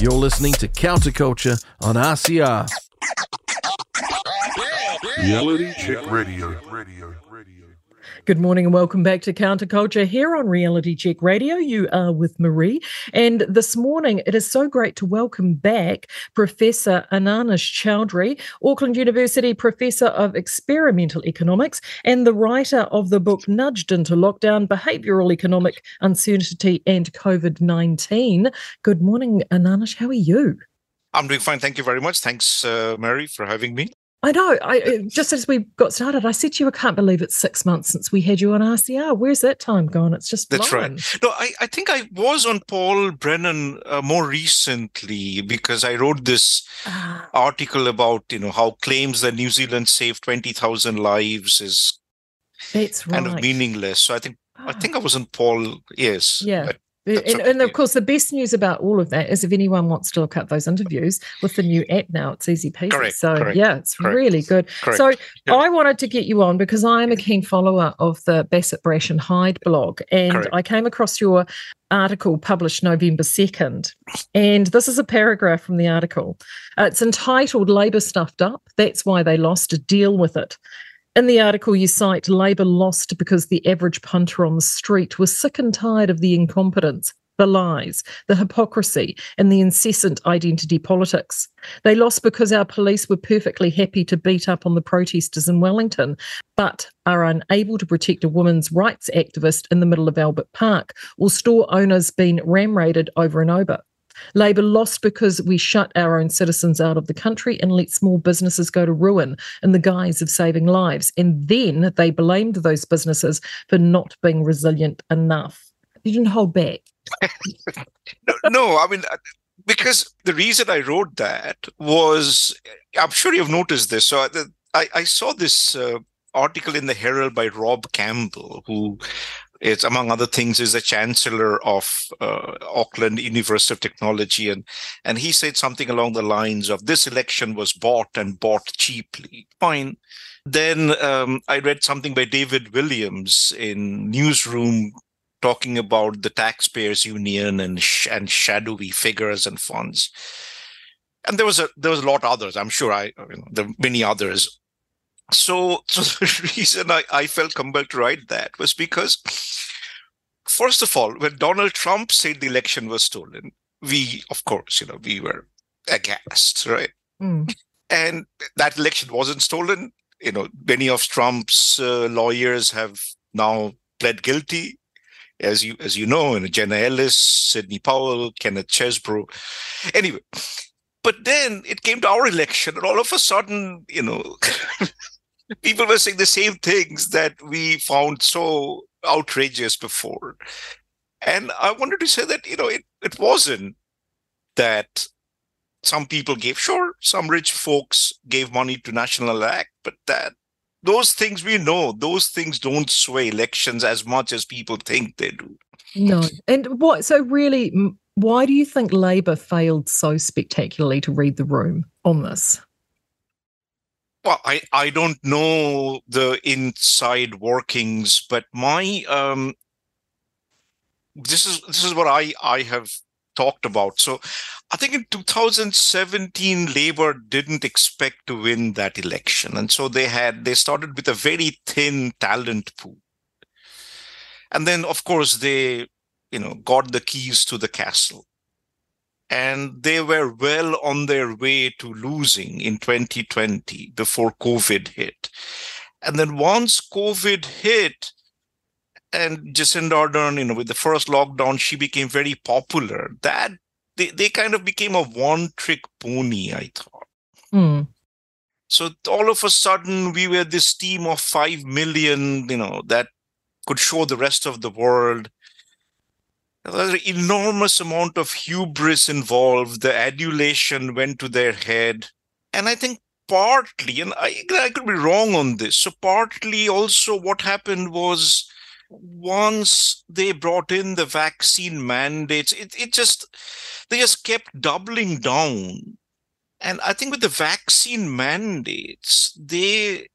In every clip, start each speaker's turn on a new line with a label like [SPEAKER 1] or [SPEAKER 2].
[SPEAKER 1] You're listening to Counterculture on RCR.
[SPEAKER 2] Reality Check Radio.
[SPEAKER 3] Good morning and welcome back to Counterculture here on Reality Check Radio. You are with Maree. And this morning, it is so great to welcome back Professor Ananish Chaudhuri, Auckland University Professor of Experimental Economics and the writer of the book Nudged into Lockdown Behavioral Economic Uncertainty and COVID 19. Good morning, Ananish. How are you?
[SPEAKER 4] I'm doing fine. Thank you very much. Thanks, uh, Mary, for having me.
[SPEAKER 3] I know. I just as we got started, I said to you, I can't believe it's six months since we had you on RCR. Where's that time gone? It's just
[SPEAKER 4] that's right. No, I, I think I was on Paul Brennan uh, more recently because I wrote this
[SPEAKER 3] Ah,
[SPEAKER 4] article about you know how claims that New Zealand saved twenty thousand lives is
[SPEAKER 3] that's right.
[SPEAKER 4] kind of meaningless. So I think I
[SPEAKER 3] Ah.
[SPEAKER 4] think I was on Paul. Yes.
[SPEAKER 3] Yeah.
[SPEAKER 4] but
[SPEAKER 3] And, and, of course, the best news about all of that is if anyone wants to look up those interviews with the new app now, it's easy peasy.
[SPEAKER 4] Correct,
[SPEAKER 3] so,
[SPEAKER 4] correct,
[SPEAKER 3] yeah, it's
[SPEAKER 4] correct,
[SPEAKER 3] really good. So,
[SPEAKER 4] Yeah.
[SPEAKER 3] I wanted to get you on because I'm a keen follower of the Bassett Brash and Hyde blog. And. I came across your article published November 2nd. And this is a paragraph from the article. Uh, it's entitled Labour Stuffed Up. That's why they lost. A deal with it. In the article, you cite Labour lost because the average punter on the street was sick and tired of the incompetence, the lies, the hypocrisy, and the incessant identity politics. They lost because our police were perfectly happy to beat up on the protesters in Wellington, but are unable to protect a women's rights activist in the middle of Albert Park, or store owners being ram raided over and over. Labor lost because we shut our own citizens out of the country and let small businesses go to ruin in the guise of saving lives. And then they blamed those businesses for not being resilient enough. You didn't hold back.
[SPEAKER 4] no, no, I mean, uh, because the reason I wrote that was, I'm sure you've noticed this. So the, I, I saw this uh, article in the Herald by Rob Campbell, who is, among other things, is the chancellor of uh, Auckland University of Technology, and and he said something along the lines of, "This election was bought and bought cheaply." Fine. Then um, I read something by David Williams in Newsroom talking about the taxpayers union and sh- and shadowy figures and funds and there was a there was a lot of others i'm sure i you know, there are many others so so the reason I, I felt compelled to write that was because first of all when donald trump said the election was stolen we of course you know we were aghast right
[SPEAKER 3] Mm.
[SPEAKER 4] and that election wasn't stolen you know many of trump's uh, lawyers have now pled guilty as you as you know, and Jenna Ellis, Sidney Powell, Kenneth Chesebro. Anyway, but then it came to our election, and all of a sudden, you know, people were saying the same things that we found so outrageous before. And I wanted to say that, you know, it, it wasn't that some people gave, sure, some rich folks gave money to National Act, but that those things we know, those things don't sway elections as much as people think they do.
[SPEAKER 3] No. And what, so really, why do you think Labour failed so spectacularly to read the room on this?
[SPEAKER 4] Well, I, I don't know the inside workings, but my um this is this is what I I have talked about. So I think in 2017 Labour didn't expect to win that election. And so they had they started with a very thin talent pool. And then of course they, you know, got the keys to the castle. And they were well on their way to losing in 2020 before COVID hit. And then once COVID hit, and Jacinda Ardern, you know, with the first lockdown, she became very popular. That they, they kind of became a one-trick pony, I thought.
[SPEAKER 3] Hmm.
[SPEAKER 4] So all of a sudden, we were this team of five million, you know, that could show the rest of the world. There was an enormous amount of hubris involved. The adulation went to their head. And I think partly, and I, I could be wrong on this, so partly also what happened was once they brought in the vaccine mandates, it, it just, they just kept doubling down. And I think with the vaccine mandates, they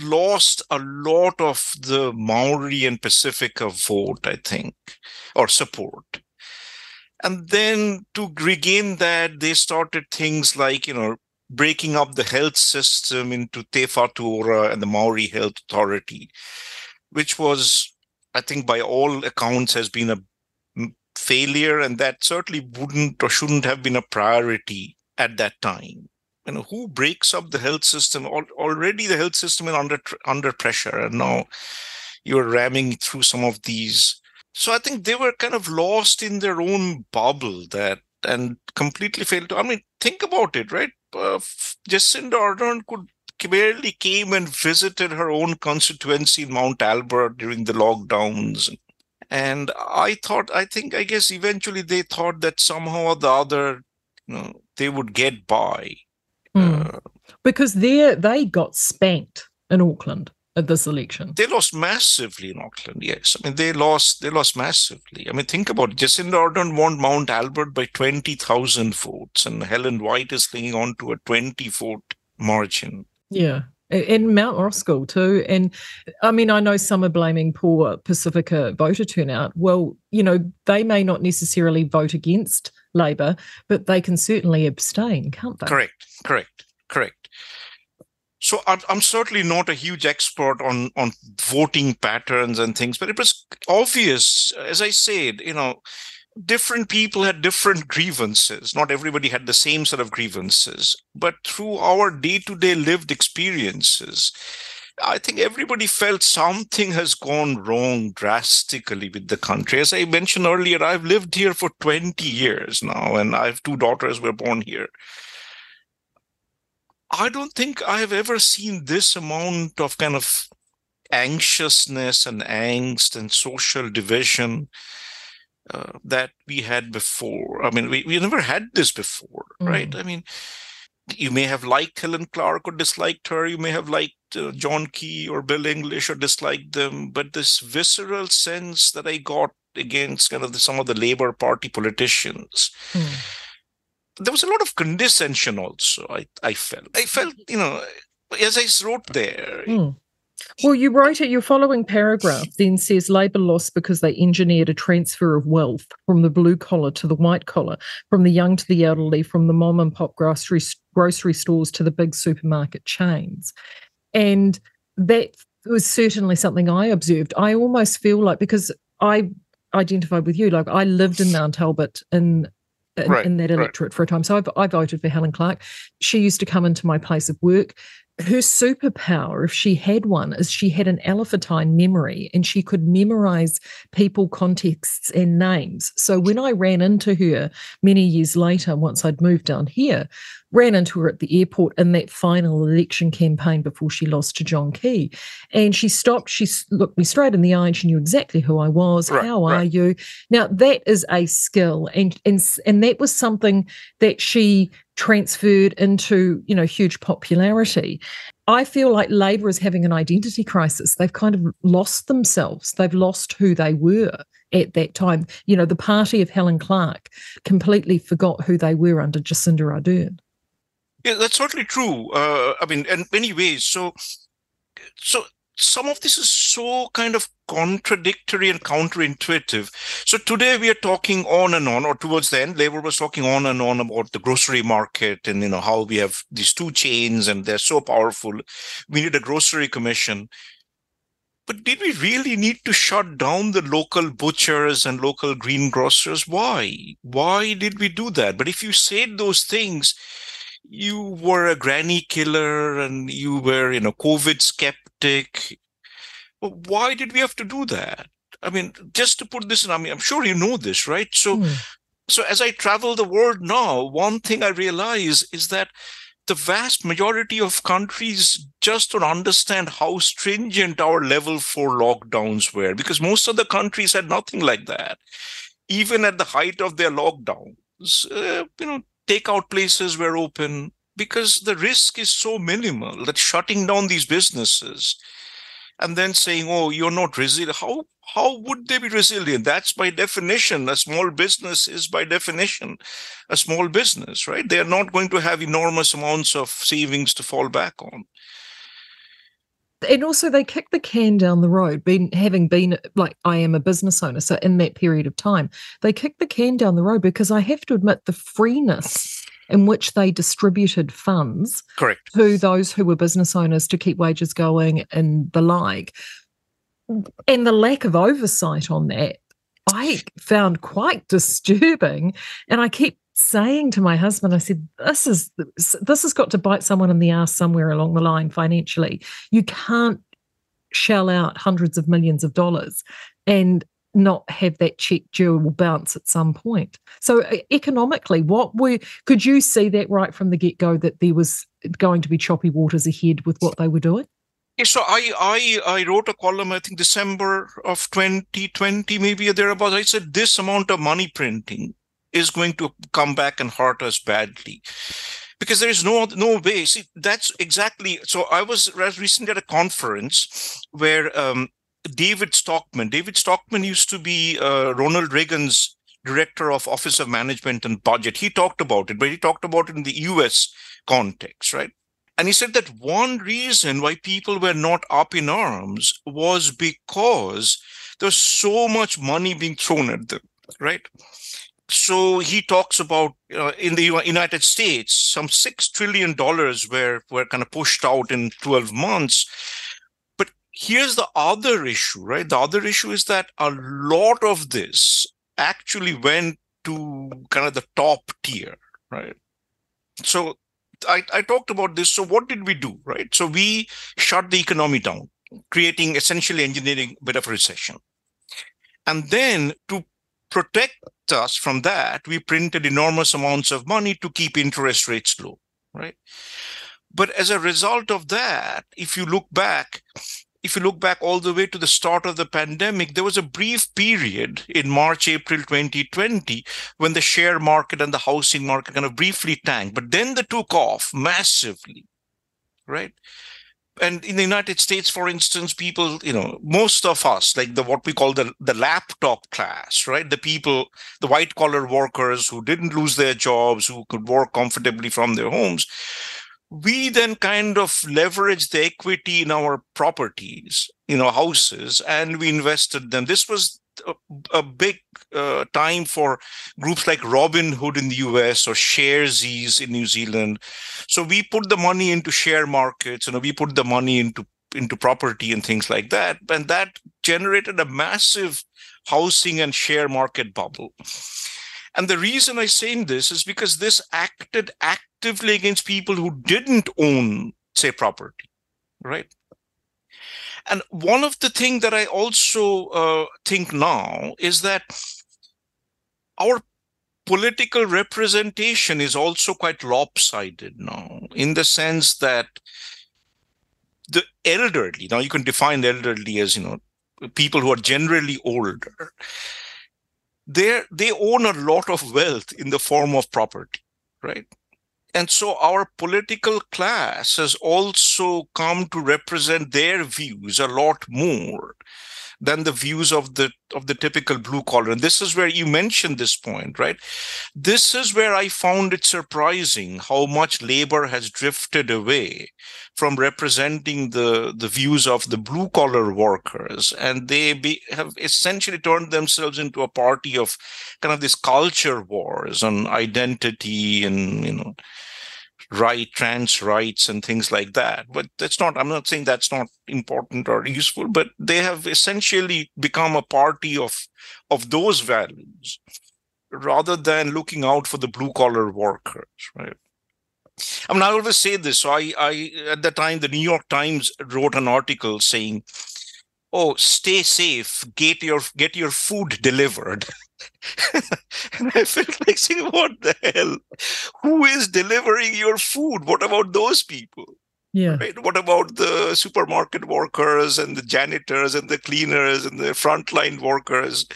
[SPEAKER 4] lost a lot of the Maori and Pacifica vote, I think, or support. And then to regain that, they started things like, you know, breaking up the health system into Te Whatu and the Maori Health Authority, which was, I think, by all accounts, has been a failure, and that certainly wouldn't or shouldn't have been a priority at that time. You know, who breaks up the health system? Already, the health system is under under pressure, and now you're ramming through some of these. So I think they were kind of lost in their own bubble that and completely failed to. I mean, think about it, right? Uh, Jacinda Ardern could barely came and visited her own constituency in Mount Albert during the lockdowns. And I thought, I think, I guess eventually they thought that somehow or the other, you know, they would get by.
[SPEAKER 3] Mm. Uh, because they they got spanked in Auckland at this election.
[SPEAKER 4] They lost massively in Auckland. Yes, I mean they lost. They lost massively. I mean think about it. Jacinda Ardern won Mount Albert by twenty thousand votes, and Helen White is clinging on to a twenty vote margin.
[SPEAKER 3] Yeah. In Mount Roskill too. And I mean, I know some are blaming poor Pacifica voter turnout. Well, you know, they may not necessarily vote against Labour, but they can certainly abstain, can't they?
[SPEAKER 4] Correct, correct, correct. So I'm, certainly not a huge expert on on voting patterns and things, but it was obvious, as I said, you know, different people had different grievances. Not everybody had the same set of grievances, but through our day-to-day lived experiences, I think everybody felt something has gone wrong drastically with the country. As I mentioned earlier, I've lived here for 20 years now, and I have two daughters who were born here. I don't think I have ever seen this amount of kind of anxiousness and angst and social division uh, that we had before. I mean, we, we never had this before, mm. right? I mean, you may have liked Helen Clark or disliked her. You may have liked uh, John Key or Bill English or disliked them. But this visceral sense that I got against kind of the, some of the Labour Party politicians. Mm there was a lot of condescension also i i felt i felt you know as i wrote there
[SPEAKER 3] mm. Well, you write it, your following paragraph then says Labour lost because they engineered a transfer of wealth from the blue collar to the white collar, from the young to the elderly, from the mom and pop grocery, grocery stores to the big supermarket chains. And that was certainly something I observed. I almost feel like because I identified with you, like I lived in Mount Albert in in, right, in that electorate right. for a time. So I, I voted for Helen Clark. She used to come into my place of work her superpower, if she had one, is she had an elephantine memory and she could memorize people, contexts, and names. So when I ran into her many years later, once I'd moved down here, ran into her at the airport in that final election campaign before she lost to John Key. And she stopped, she looked me straight in the eye and she knew exactly who I was. Right, How are you? Now that is a skill. And and and that was something that she transferred into, you know, huge popularity. I feel like Labour is having an identity crisis. They've kind of lost themselves. They've lost who they were at that time. You know, the party of Helen Clark completely forgot who they were under Jacinda Ardern.
[SPEAKER 4] Yeah, that's certainly true. Uh, I mean, in many ways. So, so some of this is so kind of contradictory and counterintuitive. So today we are talking on and on, or towards the end, Labour was talking on and on about the grocery market and you know how we have these two chains and they're so powerful. We need a grocery commission. But did we really need to shut down the local butchers and local greengrocers? Why? Why did we do that? But if you said those things, you were a granny killer and you were, you know, COVID skeptic. Why did we have to do that? I mean, just to put this in, I mean, I'm sure you know this, right? So, mm. so as I travel the world now, one thing I realize is that the vast majority of countries just don't understand how stringent our level four lockdowns were because most of the countries had nothing like that. Even at the height of their lockdowns, uh, you know, takeout places were open because the risk is so minimal that shutting down these businesses and then saying, "Oh, you're not resilient." How how would they be resilient? That's by definition a small business is by definition a small business, right? They are not going to have enormous amounts of savings to fall back on.
[SPEAKER 3] And also they kick the can down the road being having been like i am a business owner so in that period of time they kick the can down the road because i have to admit the freeness in which they distributed funds
[SPEAKER 4] Correct.
[SPEAKER 3] to those who were business owners to keep wages going and the like and the lack of oversight on that i found quite disturbing and i keep saying to my husband, I said, "This is this has got to bite someone in the ass somewhere along the line financially. You can't shell out hundreds of millions of dollars and not have that check due will bounce at some point. So uh, economically, what were could you see that right from the get go that there was going to be choppy waters ahead with what they were doing?
[SPEAKER 4] Yeah, so I, I I wrote a column, I think December of 2020, maybe thereabouts. I said this amount of money printing is going to come back and hurt us badly. Because there is no no way. See that's exactly so i was recently at a conference where um, david stockman david stockman used to be uh, ronald reagan's director of office of management and budget. He talked about it but he talked about it in the us context right? And he said that one reason why people were not up in arms was because there's so much money being thrown at them right so he talks about uh, in the United States, some six trillion dollars were were kind of pushed out in 12 months. But here's the other issue, right? The other issue is that a lot of this actually went to kind of the top tier, right? So I, I talked about this. So what did we do, right? So we shut the economy down, creating essentially engineering a bit of recession. And then to protect us from that, we printed enormous amounts of money to keep interest rates low, right? But as a result of that, if you look back, if you look back all the way to the start of the pandemic, there was a brief period in March, April 2020 when the share market and the housing market kind of briefly tanked, but then they took off massively, right? And in the United States, for instance, people, you know, most of us, like the what we call the the laptop class, right? The people, the white collar workers who didn't lose their jobs, who could work comfortably from their homes, we then kind of leveraged the equity in our properties, you know, houses, and we invested them. This was a, a big uh, time for groups like Robinhood in the US or Sharesies in New Zealand. So we put the money into share markets, you know, we put the money into into property and things like that, and that generated a massive housing and share market bubble. And the reason I say this is because this acted actively against people who didn't own, say, property, right? And one of the things that I also uh, think now is that our political representation is also quite lopsided now, in the sense that the elderly, now you can define elderly as, you know, people who are generally older, they they own a lot of wealth in the form of property, right? And so our political class has also come to represent their views a lot more than the views of the of the typical blue collar. And this is where you mentioned this point right? This is where i found it surprising how much labor has drifted away from representing the the views of the blue collar workers. And they be, have essentially turned themselves into a party of kind of this culture wars on identity and you know right trans rights and things like that but that's not i'm not saying that's not important or useful but they have essentially become a party of of those values rather than looking out for the blue collar workers right I mean, I always say this. So I, I, at the time, the New York Times wrote an article saying, "Oh, stay safe. Get your get your food delivered." and I felt like saying, what the hell? Who is delivering your food? What about those people?
[SPEAKER 3] Yeah.
[SPEAKER 4] Right? What about the supermarket workers and the janitors and the cleaners and the frontline workers?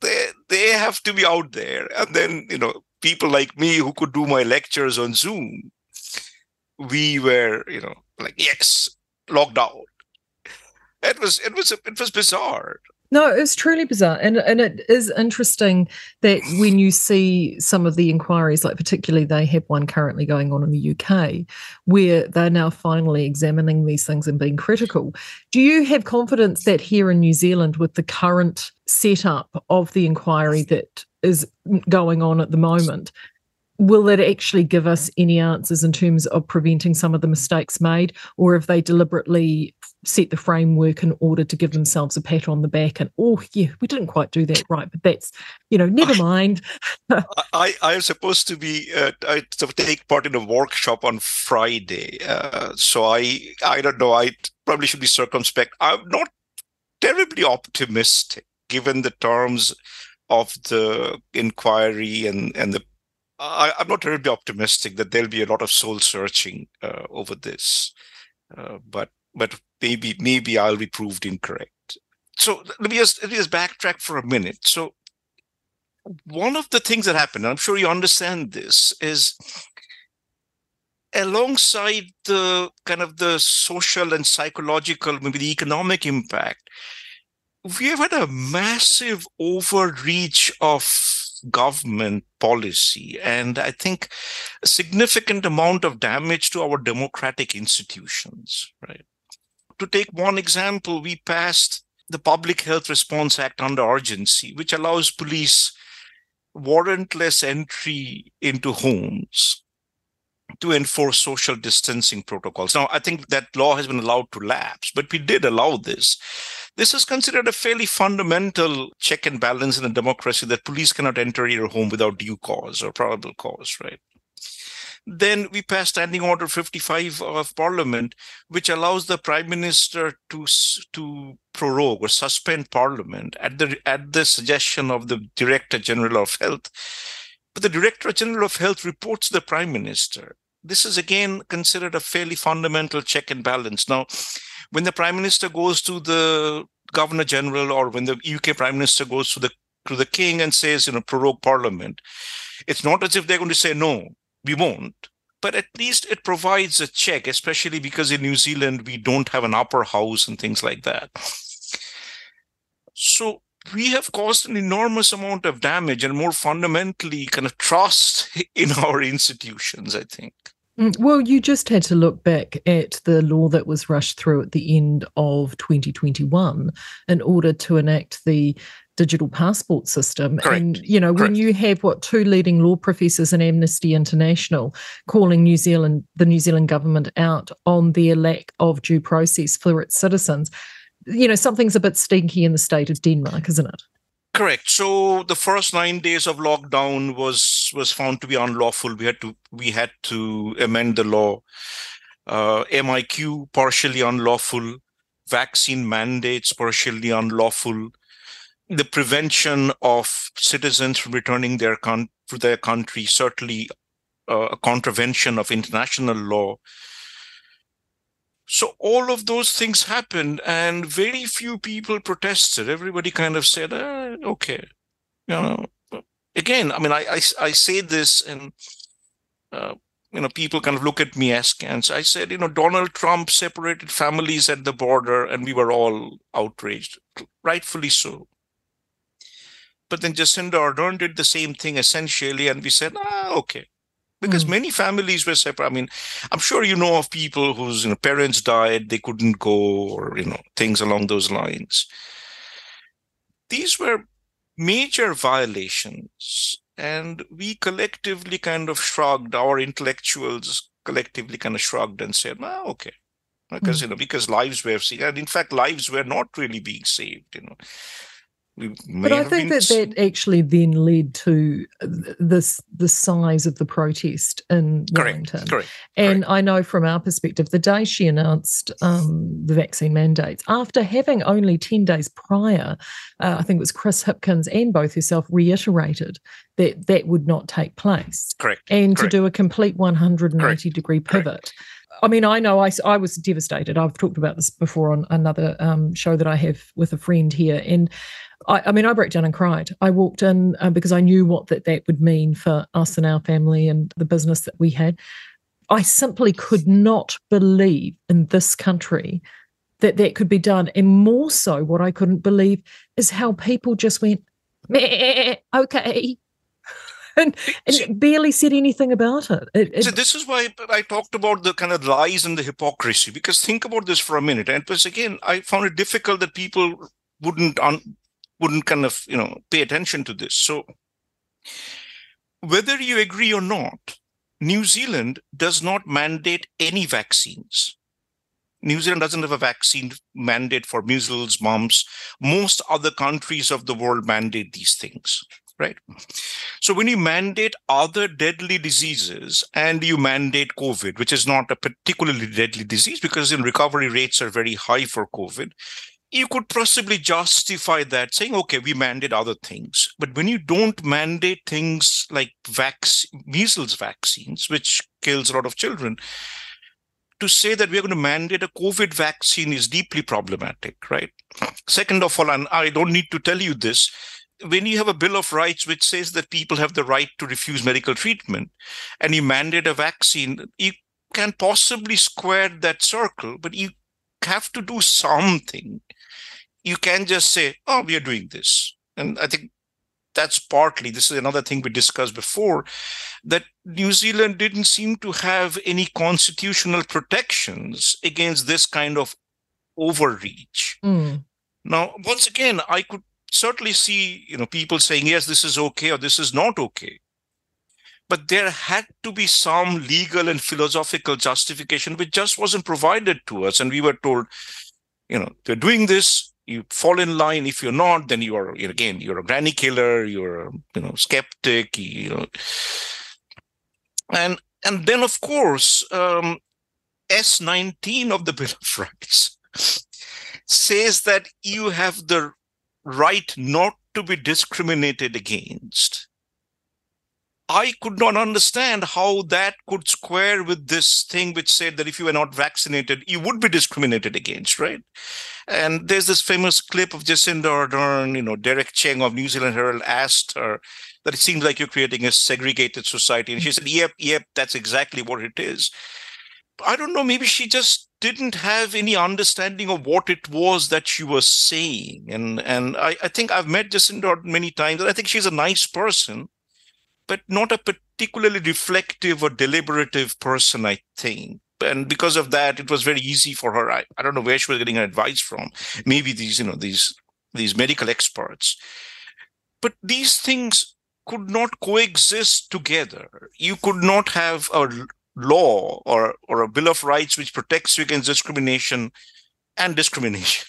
[SPEAKER 4] They they have to be out there. And then, you know, people like me who could do my lectures on Zoom, we were, you know, like, yes, locked out. It was it was it was bizarre.
[SPEAKER 3] No, it's truly bizarre. And and it is interesting that when you see some of the inquiries, like particularly they have one currently going on in the UK, where they're now finally examining these things and being critical. Do you have confidence that here in New Zealand, with the current setup of the inquiry that is going on at the moment, will it actually give us any answers in terms of preventing some of the mistakes made or have they deliberately set the framework in order to give themselves a pat on the back and oh yeah we didn't quite do that right but that's you know never mind.
[SPEAKER 4] I i am supposed to be uh, I, to take part in a workshop on friday uh, so i i don't know i probably should be circumspect. I'm not terribly optimistic given the terms of the inquiry and and the I, am not terribly optimistic that there'll be a lot of soul searching uh, over this, uh, but but maybe maybe I'll be proved incorrect. So let me just let me just backtrack for a minute. So one of the things that happened, and I'm sure you understand this, is alongside the kind of the social and psychological, maybe the economic impact, we have had a massive overreach of government policy and I think a significant amount of damage to our democratic institutions, right? To take one example, we passed the Public Health Response Act under urgency, which allows police warrantless entry into homes to enforce social distancing protocols. Now, I think that law has been allowed to lapse, but we did allow this. This is considered a fairly fundamental check and balance in a democracy that police cannot enter your home without due cause or probable cause, right? Then we passed Standing Order 55 of Parliament, which allows the Prime Minister to to prorogue or suspend Parliament at the at the suggestion of the Director General of Health but the Director General of Health reports the Prime Minister. This is again considered a fairly fundamental check and balance. Now, when the Prime Minister goes to the Governor General or when the UK Prime Minister goes to the to the King and says, you know, prorogue Parliament, it's not as if they're going to say no, we won't. But at least it provides a check, especially because in New Zealand we don't have an upper house and things like that. So we have caused an enormous amount of damage and more fundamentally kind of trust in our institutions i think
[SPEAKER 3] mm, well, you just had to look back at the law that was rushed through at the end of 2021 in order to enact the digital passport system.
[SPEAKER 4] Correct.
[SPEAKER 3] And, you know,
[SPEAKER 4] Correct.
[SPEAKER 3] when you have what two leading law professors in Amnesty International calling New Zealand, the New Zealand government out on their lack of due process for its citizens, you know, something's a bit stinky in the state of Denmark, isn't it?
[SPEAKER 4] Correct. So the first nine days of lockdown was was found to be unlawful. We had to we had to amend the law. Uh, MIQ partially unlawful. Vaccine mandates partially unlawful. The prevention of citizens from returning their con- to their country certainly uh, a contravention of international law. So all of those things happened, and very few people protested. Everybody kind of said, eh, "Okay," you know. Again, I mean, I I, I say this, and uh, you know, people kind of look at me askance. I said, you know, Donald Trump separated families at the border, and we were all outraged, rightfully so. But then Jacinda Ardern did the same thing essentially, and we said, ah, okay because mm. many families were separate. I mean, I'm sure you know of people whose you know, parents died, they couldn't go, or you know, things along those lines. These were major violations, and we collectively kind of shrugged. Our intellectuals collectively kind of shrugged and said, "Ah, okay." Because mm. you know, because lives were saved, and in fact, lives were not really being saved. You know,
[SPEAKER 3] but I think that that actually then led to this the size of the protest in Wellington.
[SPEAKER 4] Correct.
[SPEAKER 3] And
[SPEAKER 4] Correct.
[SPEAKER 3] I know from our perspective, the day she announced um, the vaccine mandates, after having only ten days prior, uh, I think it was Chris Hipkins and both herself reiterated that that would not take place.
[SPEAKER 4] Correct.
[SPEAKER 3] And
[SPEAKER 4] Correct.
[SPEAKER 3] to do a complete 180
[SPEAKER 4] Correct.
[SPEAKER 3] degree pivot. I mean, I know I, I was devastated. I've talked about this before on another um, show that I have with a friend here. And I, I mean, I broke down and cried. I walked in uh, because I knew what that, that would mean for us and our family and the business that we had. I simply could not believe in this country that that could be done. And more so, what I couldn't believe is how people just went, Meh, okay. And, and barely said anything about it. it, it
[SPEAKER 4] so this is why I talked about the kind of lies and the hypocrisy. Because think about this for a minute, and because again, I found it difficult that people wouldn't un, wouldn't kind of you know pay attention to this. So whether you agree or not, New Zealand does not mandate any vaccines. New Zealand doesn't have a vaccine mandate for measles, mumps. Most other countries of the world mandate these things, right? So when you mandate other deadly diseases and you mandate COVID, which is not a particularly deadly disease because in recovery rates are very high for COVID, you could possibly justify that saying, okay, we mandate other things. But when you don't mandate things like vac- measles vaccines, which kills a lot of children, to say that we're going to mandate a COVID vaccine is deeply problematic, right? Second of all, and I don't need to tell you this, when you have a Bill of Rights which says that people have the right to refuse medical treatment and you mandate a vaccine, you can possibly square that circle, but you have to do something. You can't just say, oh, we are doing this. And I think that's partly, this is another thing we discussed before, that New Zealand didn't seem to have any constitutional protections against this kind of overreach.
[SPEAKER 3] Mm.
[SPEAKER 4] Now, once again, I could certainly see, you know, people saying, yes, this is okay or this is not okay. But there had to be some legal and philosophical justification, which just wasn't provided to us. And we were told, you know, they're doing this, you fall in line. If you're not, then you are, again, you're a granny killer, you're, you know, skeptic, you know. And, and then, of course, um, S19 of the Bill of Rights says that you have the right not to be discriminated against. I could not understand how that could square with this thing which said that if you were not vaccinated, you would be discriminated against, right? And there's this famous clip of Jacinda Ardern, you know, Derek Cheng of New Zealand Herald asked her that it seems like you're creating a segregated society. And she said, yep, yep, that's exactly what it is. I don't know, maybe she just didn't have any understanding of what it was that she was saying. And and I, I think I've met Jacinda many times, and I think she's a nice person but not a particularly reflective or deliberative person, I think. And because of that, it was very easy for her. I, I don't know where she was getting her advice from. Maybe these, you know, these these medical experts. But these things could not coexist together. You could not have a law or or a bill of rights which protects you against discrimination and discrimination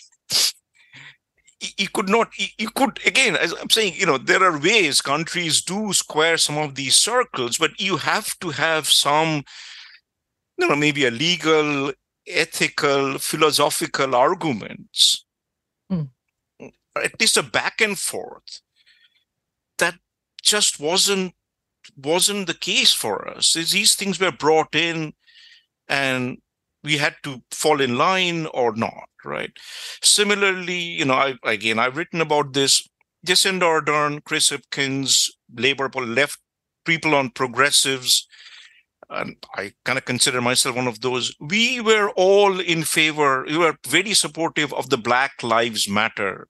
[SPEAKER 4] you could not you could again as i'm saying you know there are ways countries do square some of these circles but you have to have some you know maybe a legal ethical philosophical arguments
[SPEAKER 3] mm.
[SPEAKER 4] at least a back and forth that just wasn't wasn't the case for us these things were brought in and we had to fall in line or not right? Similarly, you know, I, again, I've written about this. Jacinda Ardern, Chris Hipkins, Labour left people on progressives, and I kind of consider myself one of those. We were all in favor, we were very supportive of the Black Lives Matter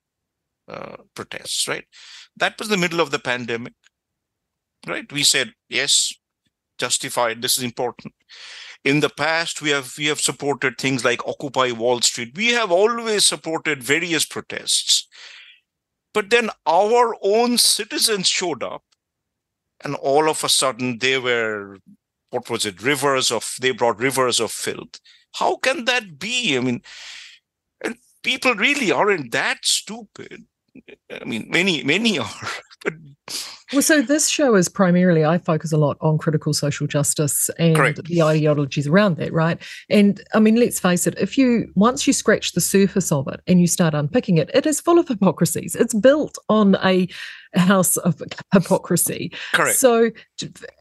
[SPEAKER 4] uh, protests, right? That was the middle of the pandemic, right? We said, yes, justified, this is important in the past we have we have supported things like occupy wall street. We have always supported various protests. But then our own citizens showed up and all of a sudden they were what was it rivers of they brought rivers of filth. How can that be? I mean and people really aren't that stupid. I mean many many are but
[SPEAKER 3] well, so this show is primarily, I focus a lot on critical social justice and
[SPEAKER 4] Correct.
[SPEAKER 3] the ideologies around that, right? And I mean, let's face it, if you, once you scratch the surface of it and you start unpicking it, it is full of hypocrisies. It's built on a, house of hypocrisy.
[SPEAKER 4] Correct.
[SPEAKER 3] So,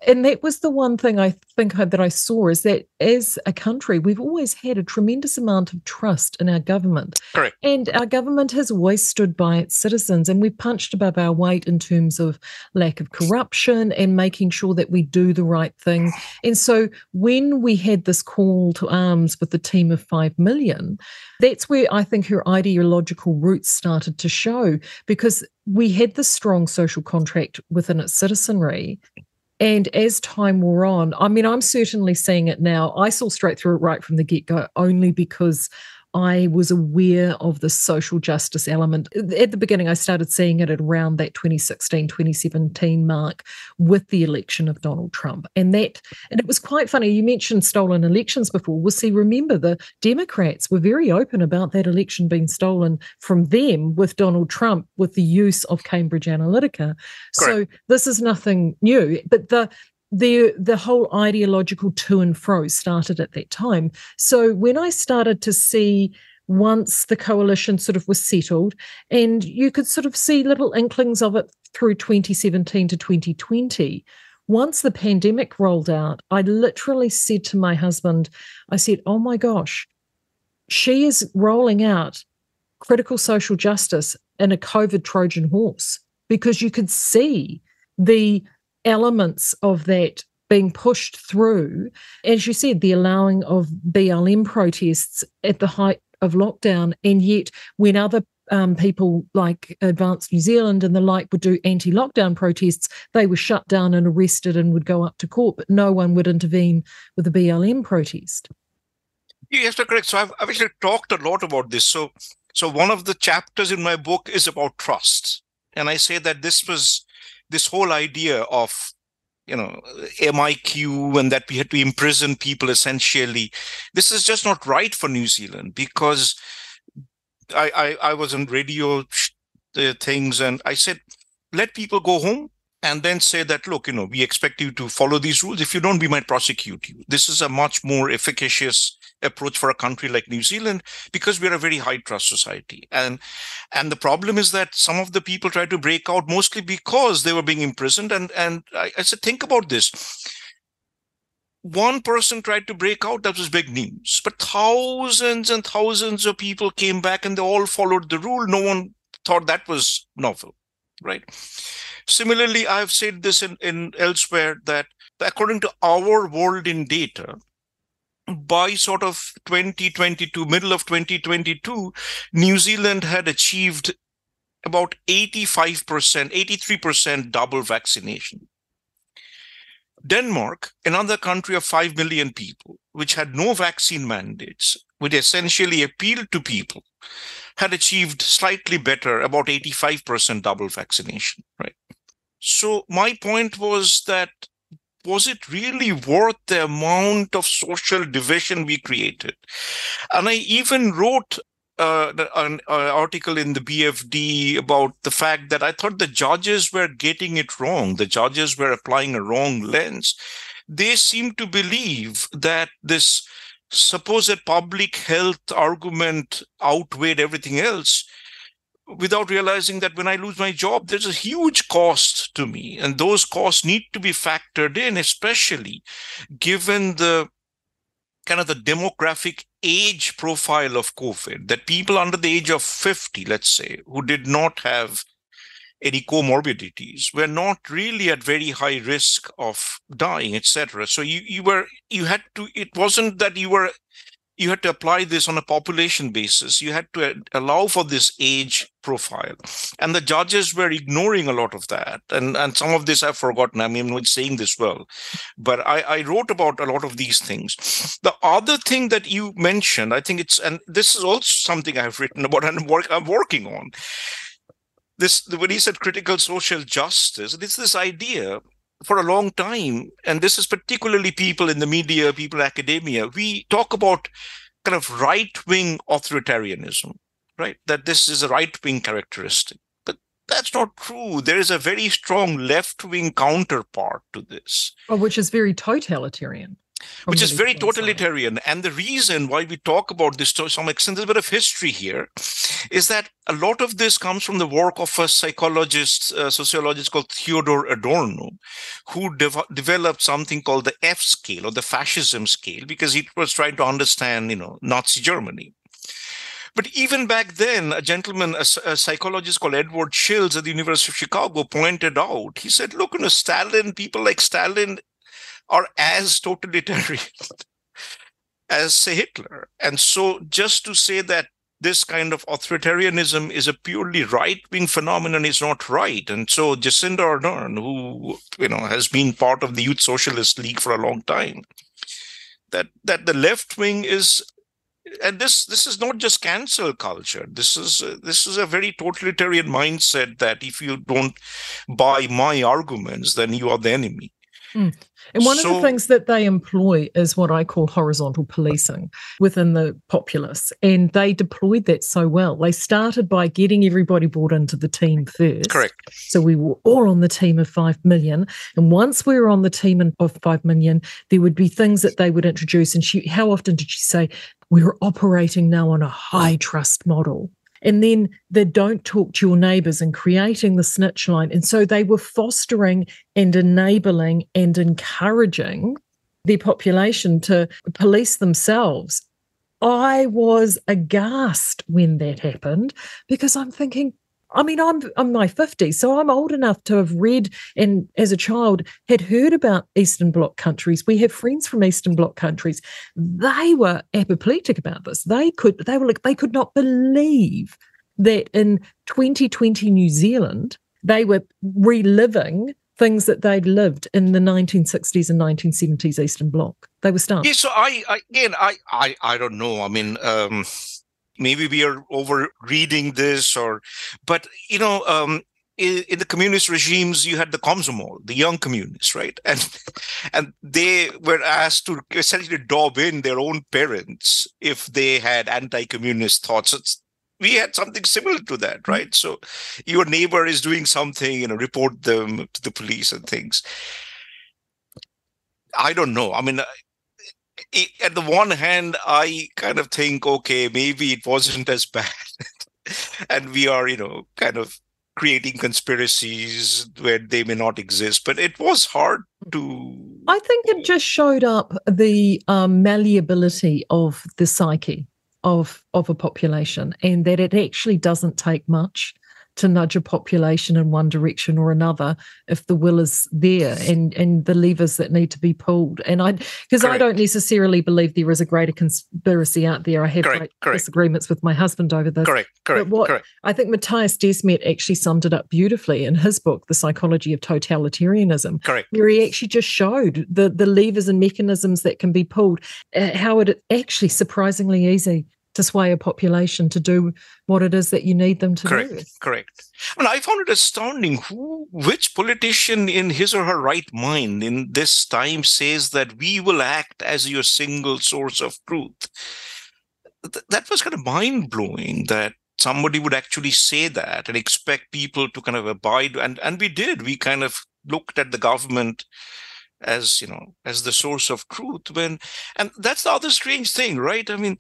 [SPEAKER 3] and that was the one thing I think that I saw is that as a country, we've always had a tremendous amount of trust in our government.
[SPEAKER 4] Correct.
[SPEAKER 3] And our government has always stood by its citizens, and we've punched above our weight in terms of lack of corruption and making sure that we do the right thing. And so, when we had this call to arms with the team of 5 million, that's where I think her ideological roots started to show because we had this strong social contract within its citizenry. And as time wore on, I mean, I'm certainly seeing it now. I saw straight through it right from the get go, only because I was aware of the social justice element. At the beginning, I started seeing it at around that 2016, 2017 mark with the election of Donald Trump. And that, and it was quite funny. You mentioned stolen elections before. Well, see, remember the Democrats were very open about that election being stolen from them with Donald Trump with the use of Cambridge Analytica. Correct. So this is nothing new. But the the the whole ideological to and fro started at that time. So when I started to see once the coalition sort of was settled, and you could sort of see little inklings of it through 2017 to 2020. Once the pandemic rolled out, I literally said to my husband, I said, Oh my gosh, she is rolling out critical social justice in a COVID Trojan horse because you could see the elements of that being pushed through. As you said, the allowing of BLM protests at the height of lockdown, and yet when other um, people like Advance New Zealand and the like would do anti lockdown protests, they were shut down and arrested and would go up to court, but no one would intervene with a BLM protest.
[SPEAKER 4] Yes, correct. So I've, I've actually talked a lot about this. So, so one of the chapters in my book is about trust, and I say that this was this whole idea of you know miq and that we had to imprison people essentially this is just not right for new zealand because i i, I was on radio things and i said let people go home and then say that look you know we expect you to follow these rules. If you don't we might prosecute you. This is a much more efficacious approach for a country like New Zealand because we're a very high trust society. And and the problem is that some of the people tried to break out mostly because they were being imprisoned. And and I, I said, think about this. One person tried to break out, that was big news. But thousands and thousands of people came back and they all followed the rule. No one thought that was novel, right? Similarly, I've said this in, in elsewhere that according to our world in data, by sort of 2022, middle of 2022, New Zealand had achieved about 85%, 83% double vaccination. Denmark, another country of 5 million people, which had no vaccine mandates, which essentially appealed to people, had achieved slightly better, about 85% double vaccination, right? So my point was that was it really worth the amount of social division we created? And I even wrote uh, an, an, article in the BFD about the fact that I thought the judges were getting it wrong. The judges were applying a wrong lens. They seem to believe that this supposed public health argument outweighed everything else without realizing that when I lose my job, there's a huge cost to me. And those costs need to be factored in, especially given the kind of the demographic age profile of COVID, that people under the age of 50, let's say, who did not have any comorbidities were not really at very high risk of dying etc so you you were you had to it wasn't that you were you had to apply this on a population basis. You had to uh, allow for this age profile. And the judges were ignoring a lot of that. And, and some of this I've forgotten. I mean, I'm not saying this well, but I, I wrote about a lot of these things. The other thing that you mentioned, I think it's, and this is also something I've written about and work, I'm working on. This, when he said critical social justice, it's this idea for a long time, and this is particularly people in the media, people in academia, we talk about kind of right wing authoritarianism, right? That this is a right wing characteristic. But that's not true. There is a very strong left wing counterpart to this,
[SPEAKER 3] oh, which is very totalitarian
[SPEAKER 4] which is very totalitarian. And the reason why we talk about this to some extent, there's a bit of history here, is that a lot of this comes from the work of a psychologist, a sociologist called Theodor Adorno, who de- developed something called the F scale or the fascism scale because he was trying to understand, you know, Nazi Germany. But even back then, a gentleman, a, a, psychologist called Edward Shils at the University of Chicago pointed out, he said, look, you know, Stalin, people like Stalin are as totalitarian as, say, Hitler. And so just to say that this kind of authoritarianism is a purely right-wing phenomenon is not right. And so Jacinda Ardern, who you know has been part of the Youth Socialist League for a long time, that that the left wing is and this this is not just cancel culture this is uh, this is a very totalitarian mindset that if you don't buy my arguments then you are the enemy
[SPEAKER 3] mm. And one so, of the things that they employ is what i call horizontal policing within the populace and they deployed that so well. They started by getting everybody brought into the team first.
[SPEAKER 4] Correct.
[SPEAKER 3] So we were all on the team of 5 million and once we were on the team of 5 million there would be things that they would introduce and she how often did she say we're operating now on a high trust model. And then the don't talk to your neighbors and creating the snitch line. And so they were fostering and enabling and encouraging the population to police themselves. I was aghast when that happened because I'm thinking, I mean, I'm I'm my 50s, so I'm old enough to have read and as a child had heard about Eastern Bloc countries. We have friends from Eastern Bloc countries. They were apoplectic about this. They could they were like they could not believe that in 2020 New Zealand they were reliving things that they'd lived in the 1960s and 1970s Eastern Bloc. They were stunned.
[SPEAKER 4] Yeah, so I, I again I, I I don't know. I mean. um maybe we are over reading this or but you know um, in, in, the communist regimes you had the komsomol the young communists right? And and they were asked to essentially dob in their own parents if they had anti-communist thoughts. It's, we had something similar to that mm-hmm. right? So your neighbor is doing something you know report them to the police and things. I don't know. I mean at the one hand, I kind of think, okay, maybe it wasn't as bad. and we are, you know, kind of creating conspiracies where they may not exist. But it was hard to.
[SPEAKER 3] I think it just showed up the um, malleability of the psyche of of a population, and that it actually doesn't take much to nudge a population in one direction or another if the will is there and and the levers that need to be pulled. And i because i don't necessarily believe there is a greater conspiracy out there. I have correct, correct. disagreements with my husband over this.
[SPEAKER 4] Correct correct,
[SPEAKER 3] but what
[SPEAKER 4] correct.
[SPEAKER 3] i think mattias desmet actually summed it up beautifully in his book the psychology of totalitarianism
[SPEAKER 4] correct.
[SPEAKER 3] where he actually just showed the the levers and mechanisms that can be pulled uh, how it actually surprisingly easy to sway a population to do what it is that you need them to
[SPEAKER 4] correct,
[SPEAKER 3] do.
[SPEAKER 4] Correct. Well, I found it astounding who, which politician in his or her right mind in this time says that we will act as your single source of truth. Th- that was kind of mind blowing that somebody would actually say that and expect people to kind of abide. And, and we did. We kind of looked at the government as you know as the source of truth when and that's the other strange thing right i mean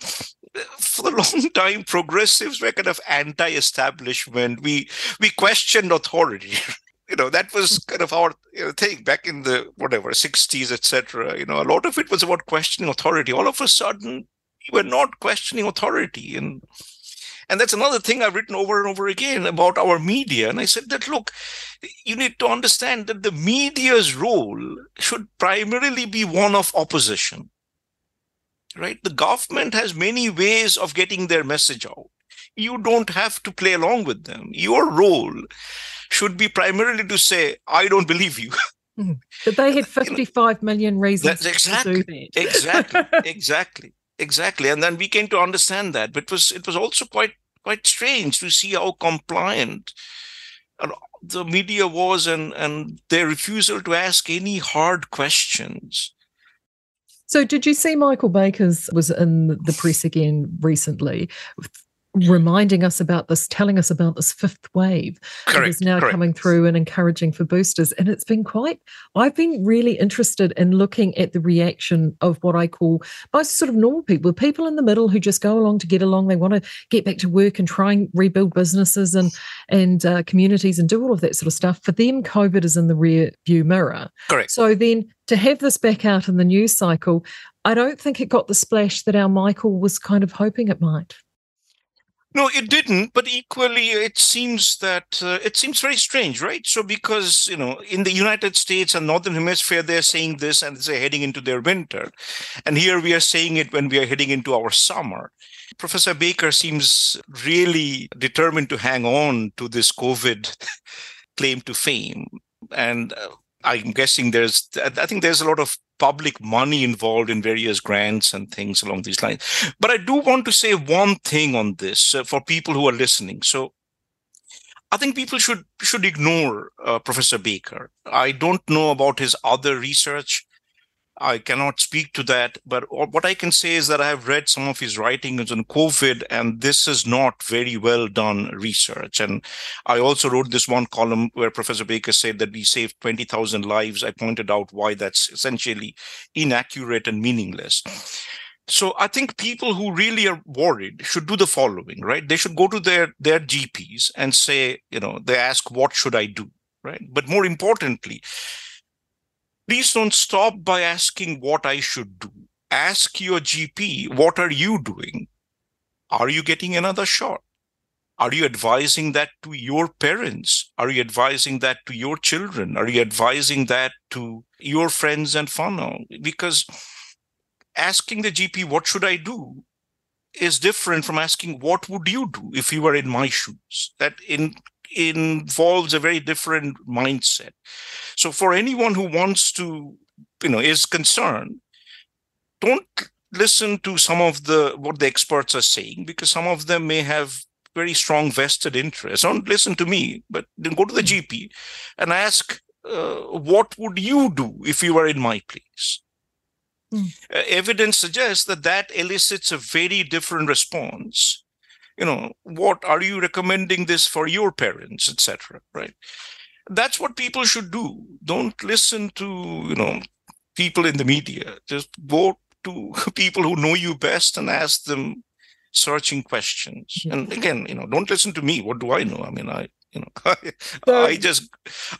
[SPEAKER 4] for a long time progressives were kind of anti-establishment. We we questioned authority. You know that was kind of our you know, thing back in the whatever 60s etc you know a lot of it was about questioning authority. All of a sudden we were not questioning authority. And and that's another thing I've written over and over again about our media. And I said that, look, you need to understand that the media's role should primarily be one of opposition. Right? The government has many ways of getting their message out. You don't have to play along with them. Your role should be primarily to say, I don't believe you.
[SPEAKER 3] Hmm. But they had fifty-five million reasons
[SPEAKER 4] That's exactly,
[SPEAKER 3] to do
[SPEAKER 4] that. exactly, exactly exactly and then we came to understand that but it was it was also quite quite strange to see how compliant the media was and and their refusal to ask any hard questions
[SPEAKER 3] so did you see michael baker's was in the press again recently reminding us about this, telling us about this fifth wave
[SPEAKER 4] correct,
[SPEAKER 3] that is now
[SPEAKER 4] correct.
[SPEAKER 3] coming through and encouraging for boosters. And it's been quite, I've been really interested in looking at the reaction of what I call most sort of normal people, people in the middle who just go along to get along. They want to get back to work and try and rebuild businesses and, and uh, communities and do all of that sort of stuff. For them, COVID is in the rear view mirror.
[SPEAKER 4] Correct.
[SPEAKER 3] So then to have this back out in the news cycle, I don't think it got the splash that our Michael was kind of hoping it might.
[SPEAKER 4] No, it didn't. But equally, it seems that uh, it seems very strange, right? So, because you know, in the United States and Northern Hemisphere, they're saying this and they're heading into their winter, and here we are saying it when we are heading into our summer. Professor Baker seems really determined to hang on to this COVID claim to fame, and uh, I'm guessing there's, I think there's a lot of public money involved in various grants and things along these lines. But I do want to say one thing on this uh, for people who are listening. So I think people should should ignore uh, Professor Baker. I don't know about his other research. I cannot speak to that, but what I can say is that I have read some of his writings on COVID, and this is not very well done research. And I also wrote this one column where Professor Baker said that we saved 20,000 lives. I pointed out why that's essentially inaccurate and meaningless. So I think people who really are worried should do the following, right? They should go to their their GPs and say, you know, they ask, what should I do? Right. But more importantly, please don't stop by asking what I should do. Ask your GP, what are you doing? Are you getting another shot? Are you advising that to your parents? Are you advising that to your children? Are you advising that to your friends and whānau? Because asking the GP, what should I do? is different from asking, what would you do if you were in my shoes? That in involves a very different mindset. So for anyone who wants to, you know, is concerned, don't listen to some of the what the experts are saying because some of them may have very strong vested interests. Don't listen to me, but then go to the GP and ask, uh, what would you do if you were in my place? Mm. Uh, evidence suggests that that elicits a very different response you know what are you recommending this for your parents etc right? That's what people should do. Don't listen to you know people in the media. Just go to people who know you best and ask them searching questions. Hmm. And again you know don't listen to me. What do i know? I mean i you know I, I just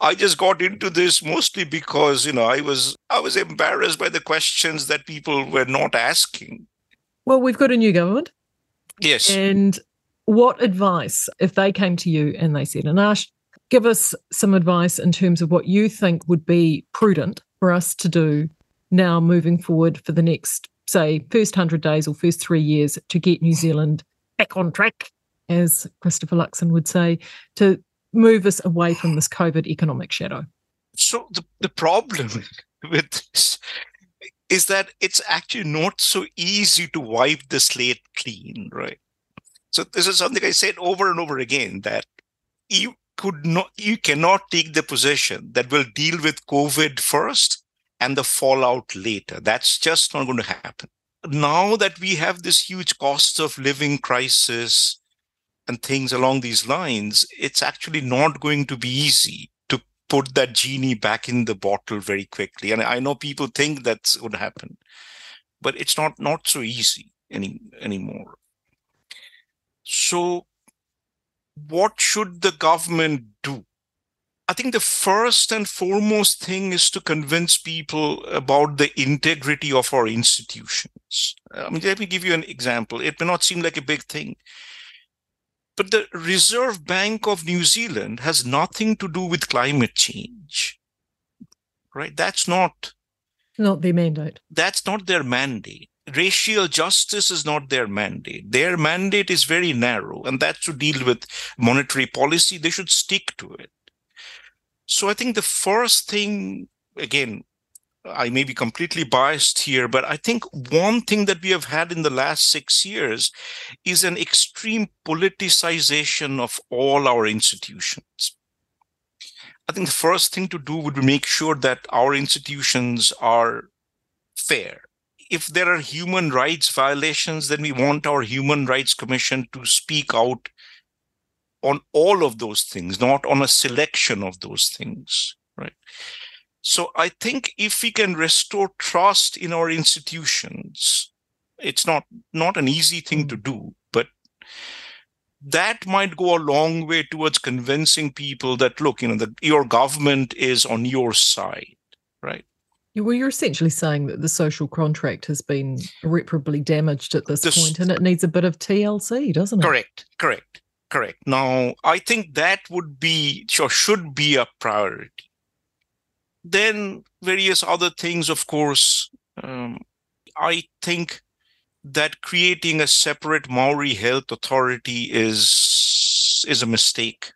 [SPEAKER 4] i just got into this mostly because you know i was i was embarrassed by the questions that people were not asking.
[SPEAKER 3] Well we've got a new government
[SPEAKER 4] Yes.
[SPEAKER 3] And what advice, if they came to you and they said, Anash, give us some advice in terms of what you think would be prudent for us to do now moving forward for the next, say, first 100 days or first three years to get New Zealand back on track, as Christopher Luxon would say, to move us away from this COVID economic shadow?
[SPEAKER 4] So the, the problem with this is that it's actually not so easy to wipe the slate clean, right? So this is something I said over and over again that you could not, you cannot take the position that will deal with COVID first and the fallout later. That's just not going to happen. Now that we have this huge cost of living crisis and things along these lines, it's actually not going to be easy put that genie back in the bottle very quickly. And I know people think that's would happen, but it's not not so easy any anymore. So, what should the government do? I think the first and foremost thing is to convince people about the integrity of our institutions. I mean, let me give you an example. It may not seem like a big thing, but the Reserve Bank of New Zealand has nothing to do with climate change. Right? That's not
[SPEAKER 3] not their mandate.
[SPEAKER 4] That's not their mandate. Racial justice is not their mandate. Their mandate is very narrow, and that's to deal with monetary policy. They should stick to it. So I think the first thing, again, I may be completely biased here, but I think one thing that we have had in the last six years is an extreme politicization of all our institutions. I think the first thing to do would be make sure that our institutions are fair, if there are human rights violations, then we want our Human Rights Commission to speak out on all of those things, not on a selection of those things, right? So I think if we can restore trust in our institutions, it's not not an easy thing to hmm. do, but that might go a long way towards convincing people that look, you know, that your government is on your side, right?
[SPEAKER 3] Well, you're essentially saying that the social contract has been irreparably damaged at this,
[SPEAKER 4] This-
[SPEAKER 3] point and it needs a bit of TLC, doesn't it?
[SPEAKER 4] Correct, correct, correct. Now, I think that would be or should be a priority. Then various other things, of course. Um, I think that creating a separate Maori health authority is is a mistake.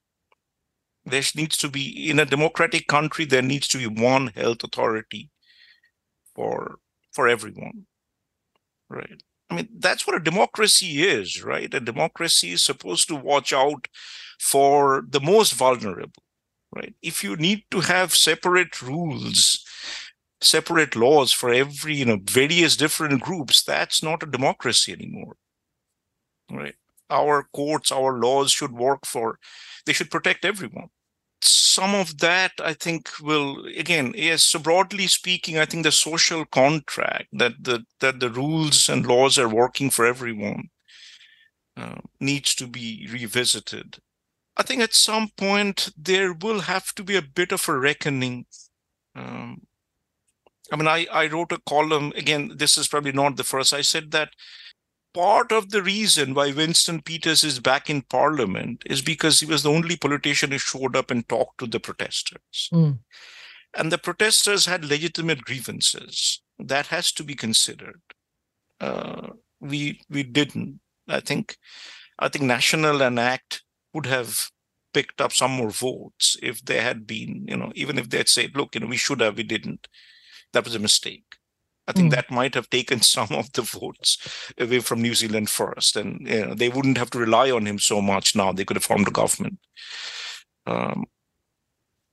[SPEAKER 4] There needs to be in a democratic country. There needs to be one health authority for for everyone, right? I mean, that's what a democracy is, right? A democracy is supposed to watch out for the most vulnerable, right? If you need to have separate rules, separate laws for every, you know, various different groups, that's not a democracy anymore, right? Our courts, our laws should work for, they should protect everyone. Some of that, I think, will again, yes. So broadly speaking, I think the social contract that the that the rules and laws are working for everyone uh, needs to be revisited. I think at some point there will have to be a bit of a reckoning. Um, I mean, I, I wrote a column again. This is probably not the first. I said that part of the reason why Winston Peters is back in parliament is because he was the only politician who showed up and talked to the protesters.
[SPEAKER 3] Mm.
[SPEAKER 4] And the protesters had legitimate grievances. That has to be considered. Uh, we we didn't. I think I think National and Act would have picked up some more votes if they had been, you know, even if they had said, look, you know, we should have, we didn't. That was a mistake. I think
[SPEAKER 3] Mm.
[SPEAKER 4] that might have taken some of the votes away from New Zealand first, and you know, they wouldn't have to rely on him so much now. They could have formed a government. Um,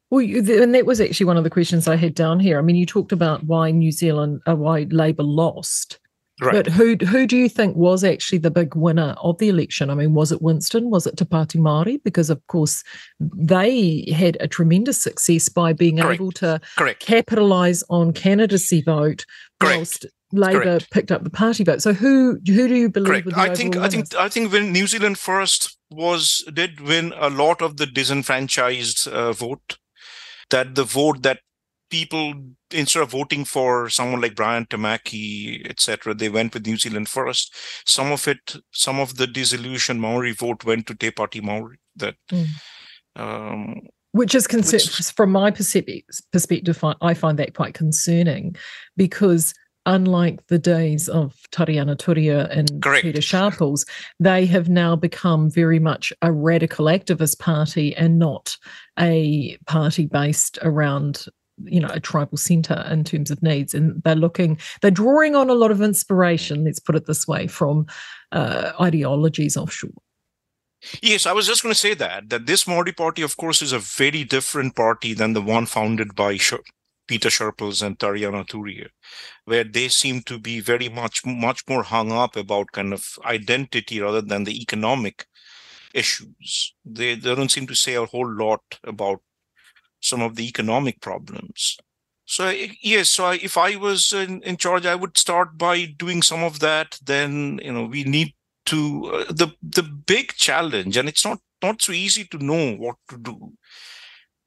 [SPEAKER 3] Well, you, and that was actually one of the questions I had down here. I mean, you talked about why New Zealand, uh, why Labor lost,
[SPEAKER 4] right.
[SPEAKER 3] but who who do you think was actually the big winner of the election? I mean, was it Winston? Was it Te Pāti Māori? Because of course, they had a tremendous success by being
[SPEAKER 4] Correct.
[SPEAKER 3] able to
[SPEAKER 4] Correct.
[SPEAKER 3] capitalise on candidacy vote,
[SPEAKER 4] Correct.
[SPEAKER 3] whilst Labor
[SPEAKER 4] Correct.
[SPEAKER 3] picked up the party vote. So who who do you believe?
[SPEAKER 4] Correct. I think
[SPEAKER 3] overall
[SPEAKER 4] I think? I think when New Zealand first was did win a lot of the disenfranchised uh, vote, that the vote that people instead of voting for someone like Brian Tamaki, etc., they went with New Zealand first. Some of it, some of the disillusioned Maori vote went to Te Pāti Maori. That
[SPEAKER 3] Mm.
[SPEAKER 4] um,
[SPEAKER 3] which is
[SPEAKER 4] Which-
[SPEAKER 3] from my perspective i find that quite concerning because unlike the days of Tariana Turia and
[SPEAKER 4] Correct.
[SPEAKER 3] Peter Sharples, they have now become very much a radical activist party and not a party based around you know a tribal center in terms of needs and they're looking they're drawing on a lot of inspiration let's put it this way from uh, ideologies offshore
[SPEAKER 4] Yes, I was just going to say that that this Maori party, of course, is a very different party than the one founded by Peter Sharples and Tariana Turia, where they seem to be very much much more hung up about kind of identity rather than the economic issues. They, they don't seem to say a whole lot about some of the economic problems. So yes, so if I was in, in charge, I would start by doing some of that. Then you know we need to uh, the the big challenge, and it's not not so easy to know what to do.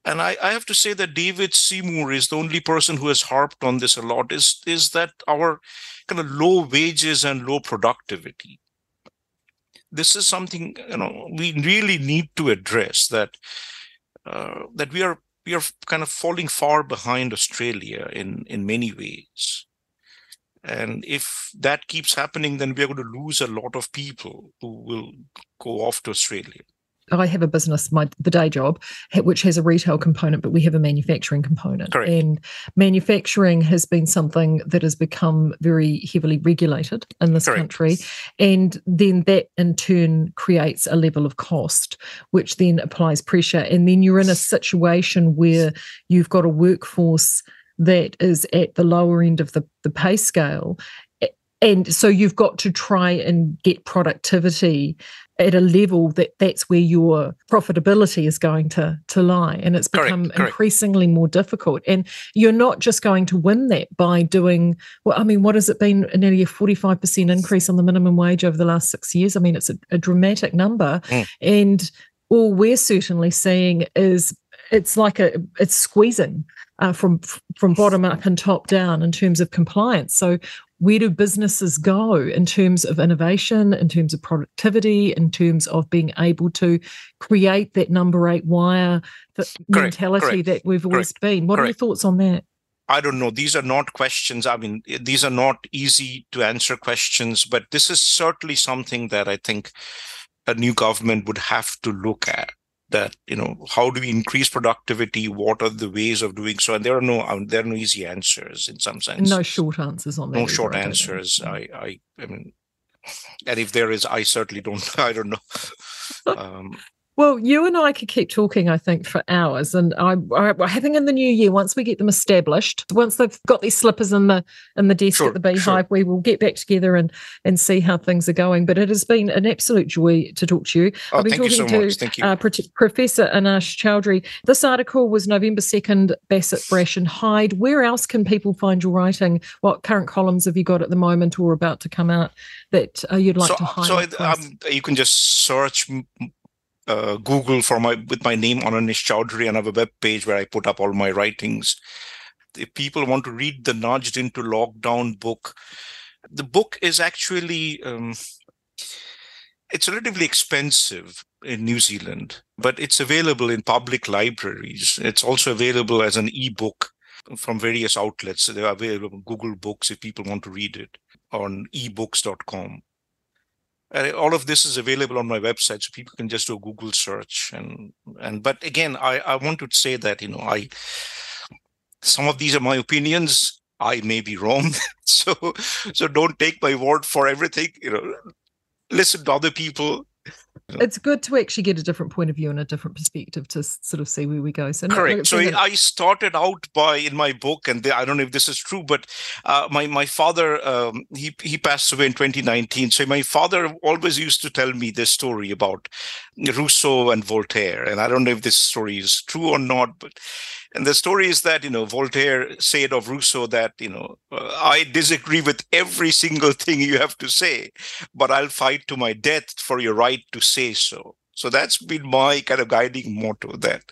[SPEAKER 4] And I, I have to say that David Seymour is the only person who has harped on this a lot. Is is that our kind of low wages and low productivity? This is something you know we really need to address. That uh, that we are we are kind of falling far behind Australia in in many ways. And if that keeps happening, then we're going to lose a lot of people who will go off to Australia.
[SPEAKER 3] I have a business, my the day job, which has a retail component, but we have a manufacturing component.
[SPEAKER 4] Correct.
[SPEAKER 3] And manufacturing has been something that has become very heavily regulated in this
[SPEAKER 4] Correct.
[SPEAKER 3] country. And then that in turn creates a level of cost, which then applies pressure. And then you're in a situation where you've got a workforce that is at the lower end of the, the pay scale. and so you've got to try and get productivity at a level that that's where your profitability is going to to lie and it's become
[SPEAKER 4] Correct, correct.
[SPEAKER 3] increasingly more difficult and you're not just going to win that by doing well i mean what has it been nearly a 45% increase on the minimum wage over the last six years i mean it's a, a dramatic number
[SPEAKER 4] Mm.
[SPEAKER 3] and all we're certainly seeing is it's like a it's squeezing uh, from from bottom up and top down in terms of compliance so where do businesses go in terms of innovation, in terms of productivity, in terms of being able to create that number eight wire th-
[SPEAKER 4] Correct,
[SPEAKER 3] mentality
[SPEAKER 4] correct,
[SPEAKER 3] that we've always been? What are your thoughts on that?
[SPEAKER 4] I don't know. These are not questions. I mean, these are not easy to answer questions, but this is certainly something that I think a new government would have to look at. That you know, how do we increase productivity? What are the ways of doing so? And there are no, um, there are no easy answers in some sense.
[SPEAKER 3] No short answers on that.
[SPEAKER 4] no
[SPEAKER 3] either,
[SPEAKER 4] short
[SPEAKER 3] I
[SPEAKER 4] answers. I, I, I mean, and if there is, I certainly don't. I don't know. Um,
[SPEAKER 3] Well, you and I could keep talking, I think, for hours. And I, I I think in the new year, once we get them established, once they've got these slippers in the in the desk
[SPEAKER 4] Sure,
[SPEAKER 3] at the beehive,
[SPEAKER 4] sure.
[SPEAKER 3] we will get back together and and see how things are going. But it has been an absolute joy to talk to you.
[SPEAKER 4] oh,
[SPEAKER 3] I've been
[SPEAKER 4] thank you so
[SPEAKER 3] talking
[SPEAKER 4] much.
[SPEAKER 3] to
[SPEAKER 4] Thank you.
[SPEAKER 3] uh, Pro- Professor Anash Chaudhuri. This article was November 2nd, Bassett, Brash and Hyde. Where else can people find your writing? What current columns have you got at the moment or about to come out that uh, you'd like
[SPEAKER 4] so,
[SPEAKER 3] to
[SPEAKER 4] so
[SPEAKER 3] highlight? us?
[SPEAKER 4] um, you can just search uh, Google for my with my name Ananish Chaudhuri and I have a web page where I put up all my writings. If people want to read the Nudged into Lockdown book, the book is actually um, it's relatively expensive in New Zealand, but it's available in public libraries. It's also available as an ebook from various outlets. They're available on Google Books if people want to read it on ebooks.com. All of this is available on my website, so people can just do a Google search. And and but again, I I want to say that you know I some of these are my opinions. I may be wrong, so so don't take my word for everything. You know, listen to other people.
[SPEAKER 3] It's good to actually get a different point of view and a different perspective to sort of see where we go. So
[SPEAKER 4] Correct. So
[SPEAKER 3] a-
[SPEAKER 4] I started out by in my book, and the, I don't know if this is true, but uh, my my father um, he he passed away in 2019. So my father always used to tell me this story about Rousseau and Voltaire, and I don't know if this story is true or not, but. And the story is that you know Voltaire said of Rousseau that you know I disagree with every single thing you have to say, but I'll fight to my death for your right to say so. So that's been my kind of guiding motto that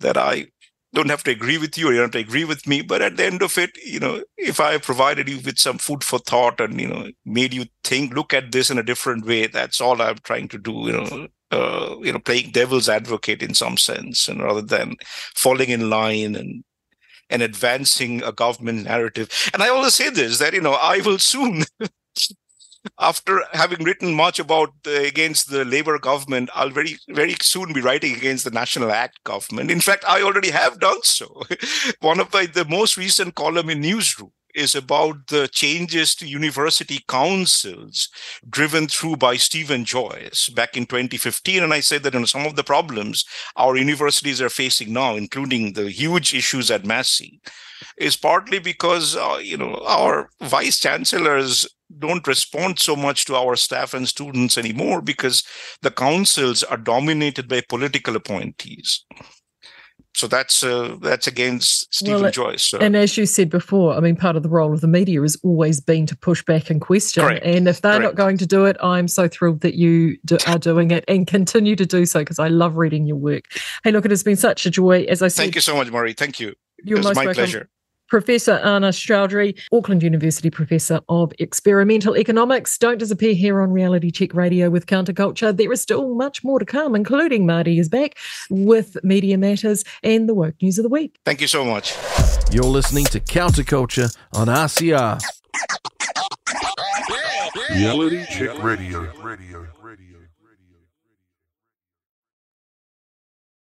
[SPEAKER 4] that I don't have to agree with you or you don't have to agree with me, but at the end of it, you know, if I provided you with some food for thought and you know made you think, look at this in a different way, that's all I'm trying to do. You know, uh, you know, playing devil's advocate in some sense, and rather than falling in line and and advancing a government narrative. And I always say this that you know I will soon. After having written much about the, against the Labour government, I'll very very soon be writing against the National Act government. In fact, I already have done so. One of my, the most recent column in Newsroom is about the changes to university councils driven through by Stephen Joyce back in 2015. And I said that you know, some of the problems our universities are facing now, including the huge issues at Massey, is partly because uh, you know our vice chancellors don't respond so much to our staff and students anymore because the councils are dominated by political appointees. So that's uh, that's against Stephen
[SPEAKER 3] Well,
[SPEAKER 4] Joyce. So.
[SPEAKER 3] And as you said before, I mean, part of the role of the media has always been to push back and question.
[SPEAKER 4] Correct,
[SPEAKER 3] And if they're not going to do it, I'm so thrilled that you do, are doing it and continue to do so because I love reading your work. Hey, look, it has been such a joy. As I said,
[SPEAKER 4] Thank you so much, Maree. Thank you.
[SPEAKER 3] you're
[SPEAKER 4] it was
[SPEAKER 3] most
[SPEAKER 4] my
[SPEAKER 3] welcome.
[SPEAKER 4] pleasure.
[SPEAKER 3] Professor Ananish Chaudhuri, Auckland University Professor of Experimental Economics. Don't disappear here on Reality Check Radio with Counterculture. There is still much more to come, including Marty is back with Media Matters and the Woke News of the Week.
[SPEAKER 4] Thank you so much.
[SPEAKER 1] You're listening to Counterculture on RCR.
[SPEAKER 2] Reality Check Radio. Radio.